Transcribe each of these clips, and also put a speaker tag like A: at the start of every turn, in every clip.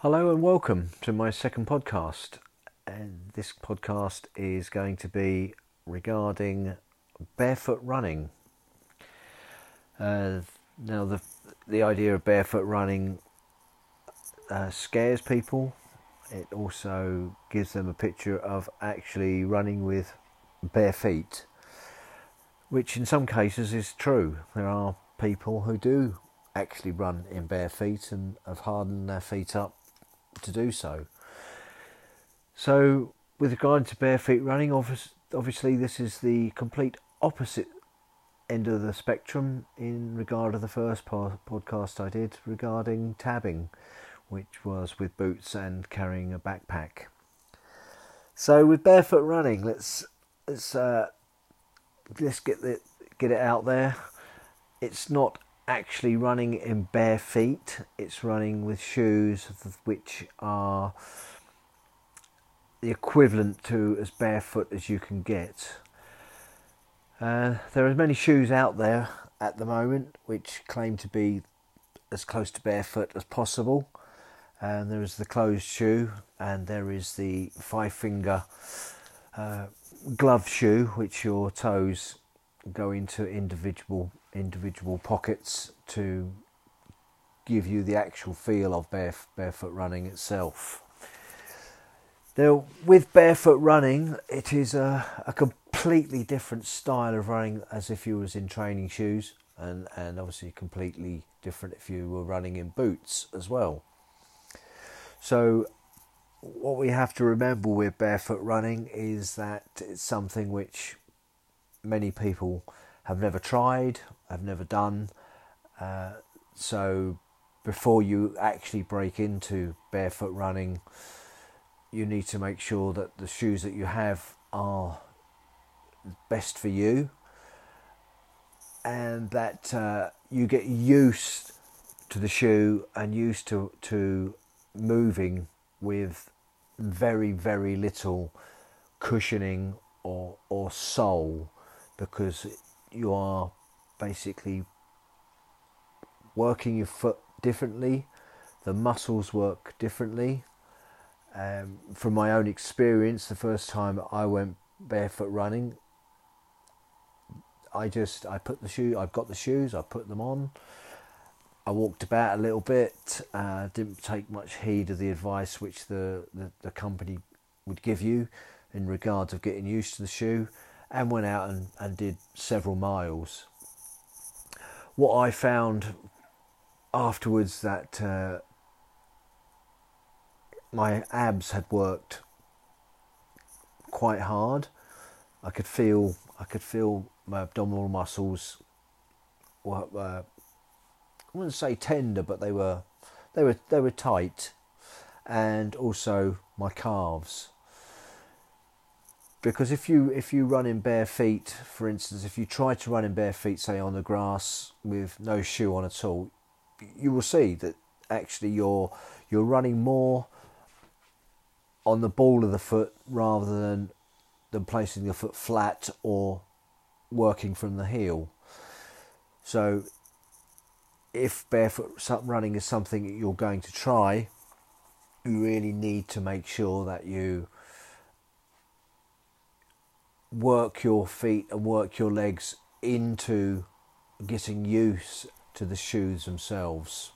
A: Hello and welcome to my second podcast. And this podcast is going to be regarding barefoot running. Uh, now, the the idea of barefoot running uh, scares people. It also gives them a picture of actually running with bare feet, which in some cases is true. There are people who do actually run in bare feet and have hardened their feet up to do so. So, with regard to bare feet running, obviously, this is the complete opposite end of the spectrum in regard to the first podcast I did regarding tabbing, which was with boots and carrying a backpack. So, with barefoot running, let's let's uh, let's get the, get it out there. It's not actually running in bare feet. It's running with shoes which are the equivalent to as barefoot as you can get. Uh, there are many shoes out there at the moment which claim to be as close to barefoot as possible. And there is the closed shoe, and there is the five finger uh, glove shoe, which your toes go into individual individual pockets to give you the actual feel of bare, barefoot running itself. Now, with barefoot running, it is a, a completely different style of running as if you was in training shoes, and, and obviously completely different if you were running in boots as well. So, what we have to remember with barefoot running is that it's something which many people have never tried, have never done. Uh, so before you actually break into barefoot running, you need to make sure that the shoes that you have are best for you and that uh, you get used to the shoe and used to, to moving with very, very little cushioning or, or sole because you are basically working your foot differently, the muscles work differently. Um, from my own experience, the first time I went barefoot running, I just I put the shoe, I've got the shoes, I put them on. I walked about a little bit, uh, didn't take much heed of the advice which the, the, the company would give you in regards of getting used to the shoe and went out and, and did several miles. What I found afterwards that uh, my abs had worked quite hard. I could feel I could feel my abdominal muscles were, uh, I wouldn't say tender, but they were they were they were tight, and also my calves because if you if you run in bare feet, for instance, if you try to run in bare feet, say on the grass with no shoe on at all, you will see that actually you're you're running more on the ball of the foot rather than than placing your foot flat or working from the heel. So if barefoot running is something that you're going to try, you really need to make sure that you work your feet and work your legs into getting used to the shoes themselves.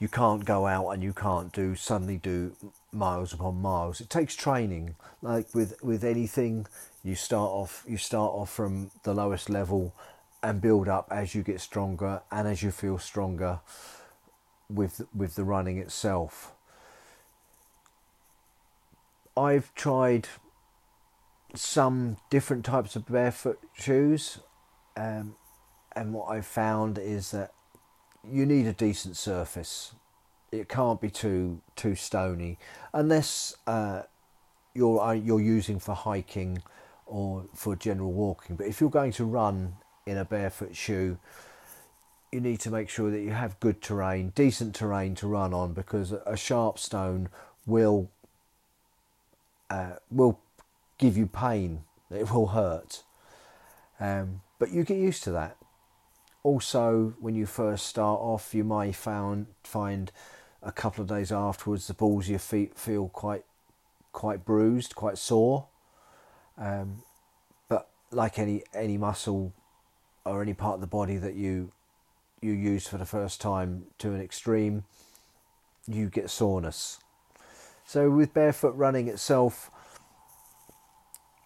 A: You can't go out and you can't do suddenly do miles upon miles. It takes training. Like with with anything, you start off you start off from the lowest level and build up as you get stronger and as you feel stronger with with the running itself. I've tried some different types of barefoot shoes, um, and what I've found is that you need a decent surface. It can't be too too stony, unless uh, you're uh, you're using for hiking or for general walking. But if you're going to run in a barefoot shoe, you need to make sure that you have good terrain, decent terrain to run on, because a sharp stone will uh, will give you pain. It will hurt, um, but you get used to that. also, when you first start off, you may found find a couple of days afterwards the balls of your feet feel quite quite bruised, quite sore. Um, but like any any muscle or any part of the body that you you use for the first time to an extreme, you get soreness. So with barefoot running itself,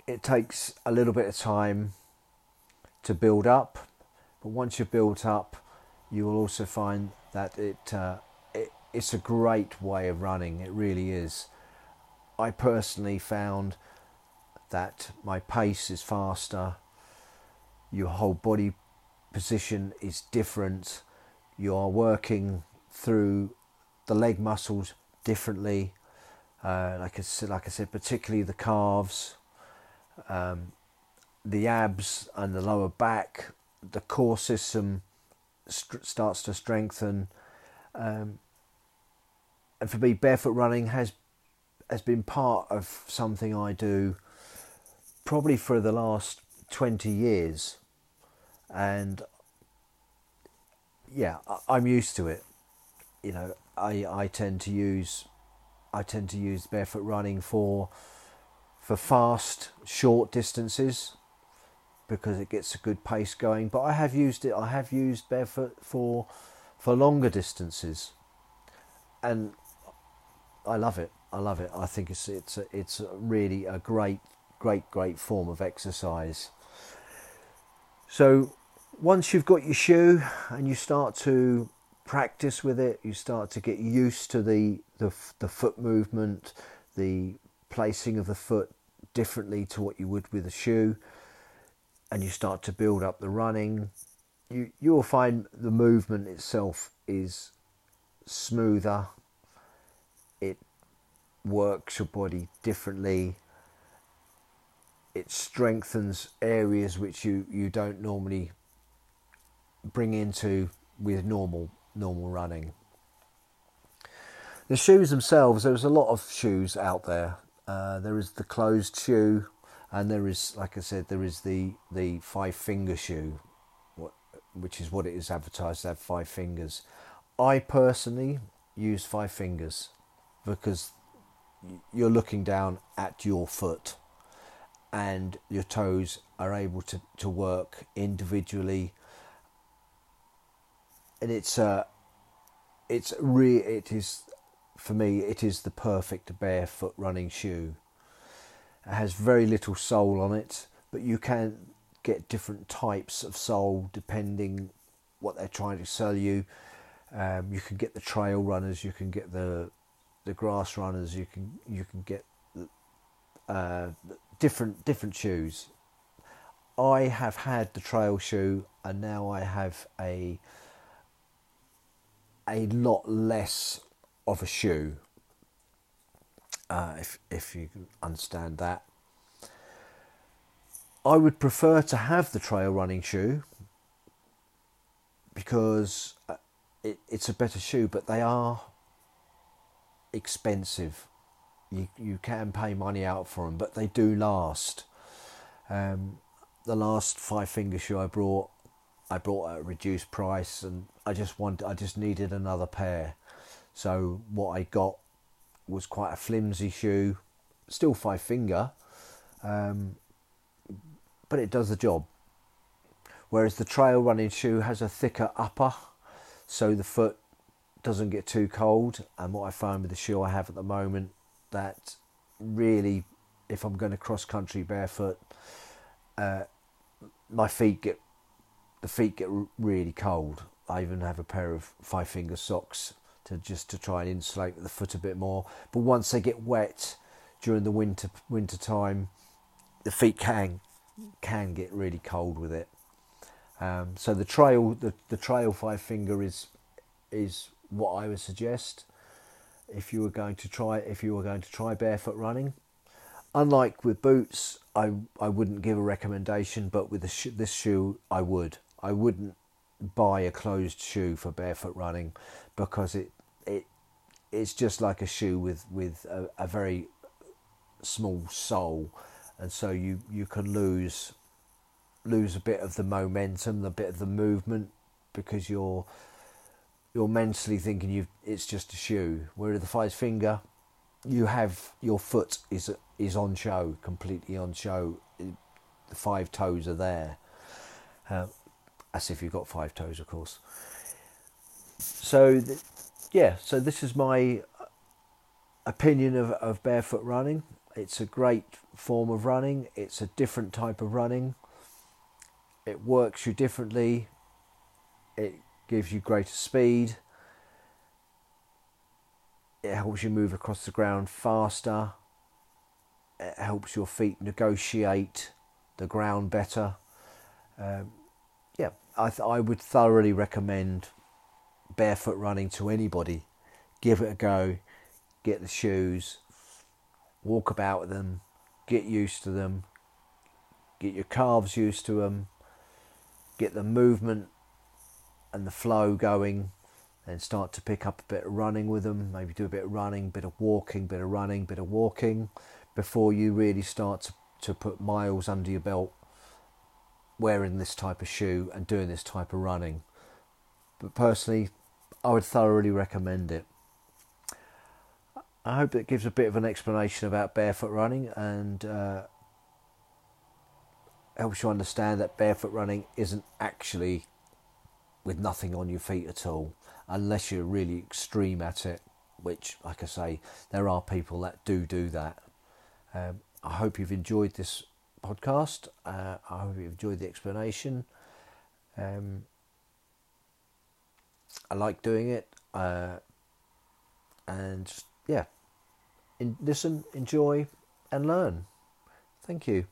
A: it takes a little bit of time to build up, but once you're built up, you will also find that it, uh, it it's a great way of running. It really is. I personally found that my pace is faster, your whole body position is different, you are working through the leg muscles differently. Uh, like I said, like I said, particularly the calves, um, the abs, and the lower back. The core system st- starts to strengthen, um, and for me, barefoot running has has been part of something I do probably for the last 20 years. And yeah, I'm used to it. You know, I, I tend to use I tend to use barefoot running for for fast short distances because it gets a good pace going. But I have used it. I have used barefoot for for longer distances, and I love it. I love it. I think it's it's a, it's a really a great great great form of exercise. So once you've got your shoe and you start to practice with it, you start to get used to the the, the foot movement, the placing of the foot differently to what you would with a shoe, and you start to build up the running. You you will find the movement itself is smoother. It works your body differently. It strengthens areas which you, you don't normally bring into with normal normal running. The shoes themselves, there's a lot of shoes out there. Uh, there is the closed shoe, and there is, like I said, there is the the five finger shoe, which is what it is advertised to have five fingers. I personally use five fingers because you're looking down at your foot and your toes are able to, to work individually and it's uh it's re it is for me it is the perfect barefoot running shoe it has very little sole on it but you can get different types of sole depending what they're trying to sell you um, you can get the trail runners you can get the the grass runners. You can you can get uh, different different shoes. I have had the trail shoe, and now I have a a lot less of a shoe. Uh, if if you understand that, I would prefer to have the trail running shoe because uh, it, it's a better shoe, but they are expensive. You you can pay money out for them, but they do last. Um, the last five finger shoe I brought, I brought at a reduced price, and I just want I just needed another pair. So what I got was quite a flimsy shoe, still five finger, um, but it does the job. Whereas the trail running shoe has a thicker upper, so the foot doesn't get too cold. And what I find with the shoe I have at the moment, that really, if I'm going to cross country barefoot, uh, my feet get the feet get really cold. I even have a pair of five finger socks to just to try and insulate the foot a bit more. But once they get wet during the winter winter time, the feet can can get really cold with it. Um, so the trail the, the trail five finger is is what I would suggest if you were going to try if you were going to try barefoot running. Unlike with boots, I I wouldn't give a recommendation, but with this shoe, I would. I wouldn't buy a closed shoe for barefoot running because it it it's just like a shoe with with a, a very small sole, and so you you can lose lose a bit of the momentum, a bit of the movement because you're you're mentally thinking you it's just a shoe. Whereas the five finger, you have your foot is is on show, completely on show. The five toes are there. Uh, as if you've got five toes, of course. So, th- yeah. So this is my opinion of, of barefoot running. It's a great form of running. It's a different type of running. It works you differently. It gives you greater speed. It helps you move across the ground faster. It helps your feet negotiate the ground better. Um, I, th- I would thoroughly recommend barefoot running to anybody. Give it a go, get the shoes, walk about with them, get used to them, get your calves used to them, get the movement and the flow going, and start to pick up a bit of running with them. Maybe do a bit of running, bit of walking, bit of running, bit of walking, before you really start to, to put miles under your belt wearing this type of shoe and doing this type of running. But personally, I would thoroughly recommend it. I hope it gives a bit of an explanation about barefoot running and uh, helps you understand that barefoot running isn't actually with nothing on your feet at all, unless you're really extreme at it. Which, like I say, there are people that do do that. Um, I hope you've enjoyed this podcast. Uh, I hope you've enjoyed the explanation. Um, I like doing it, uh, and yeah, in, listen, enjoy, and learn. Thank you.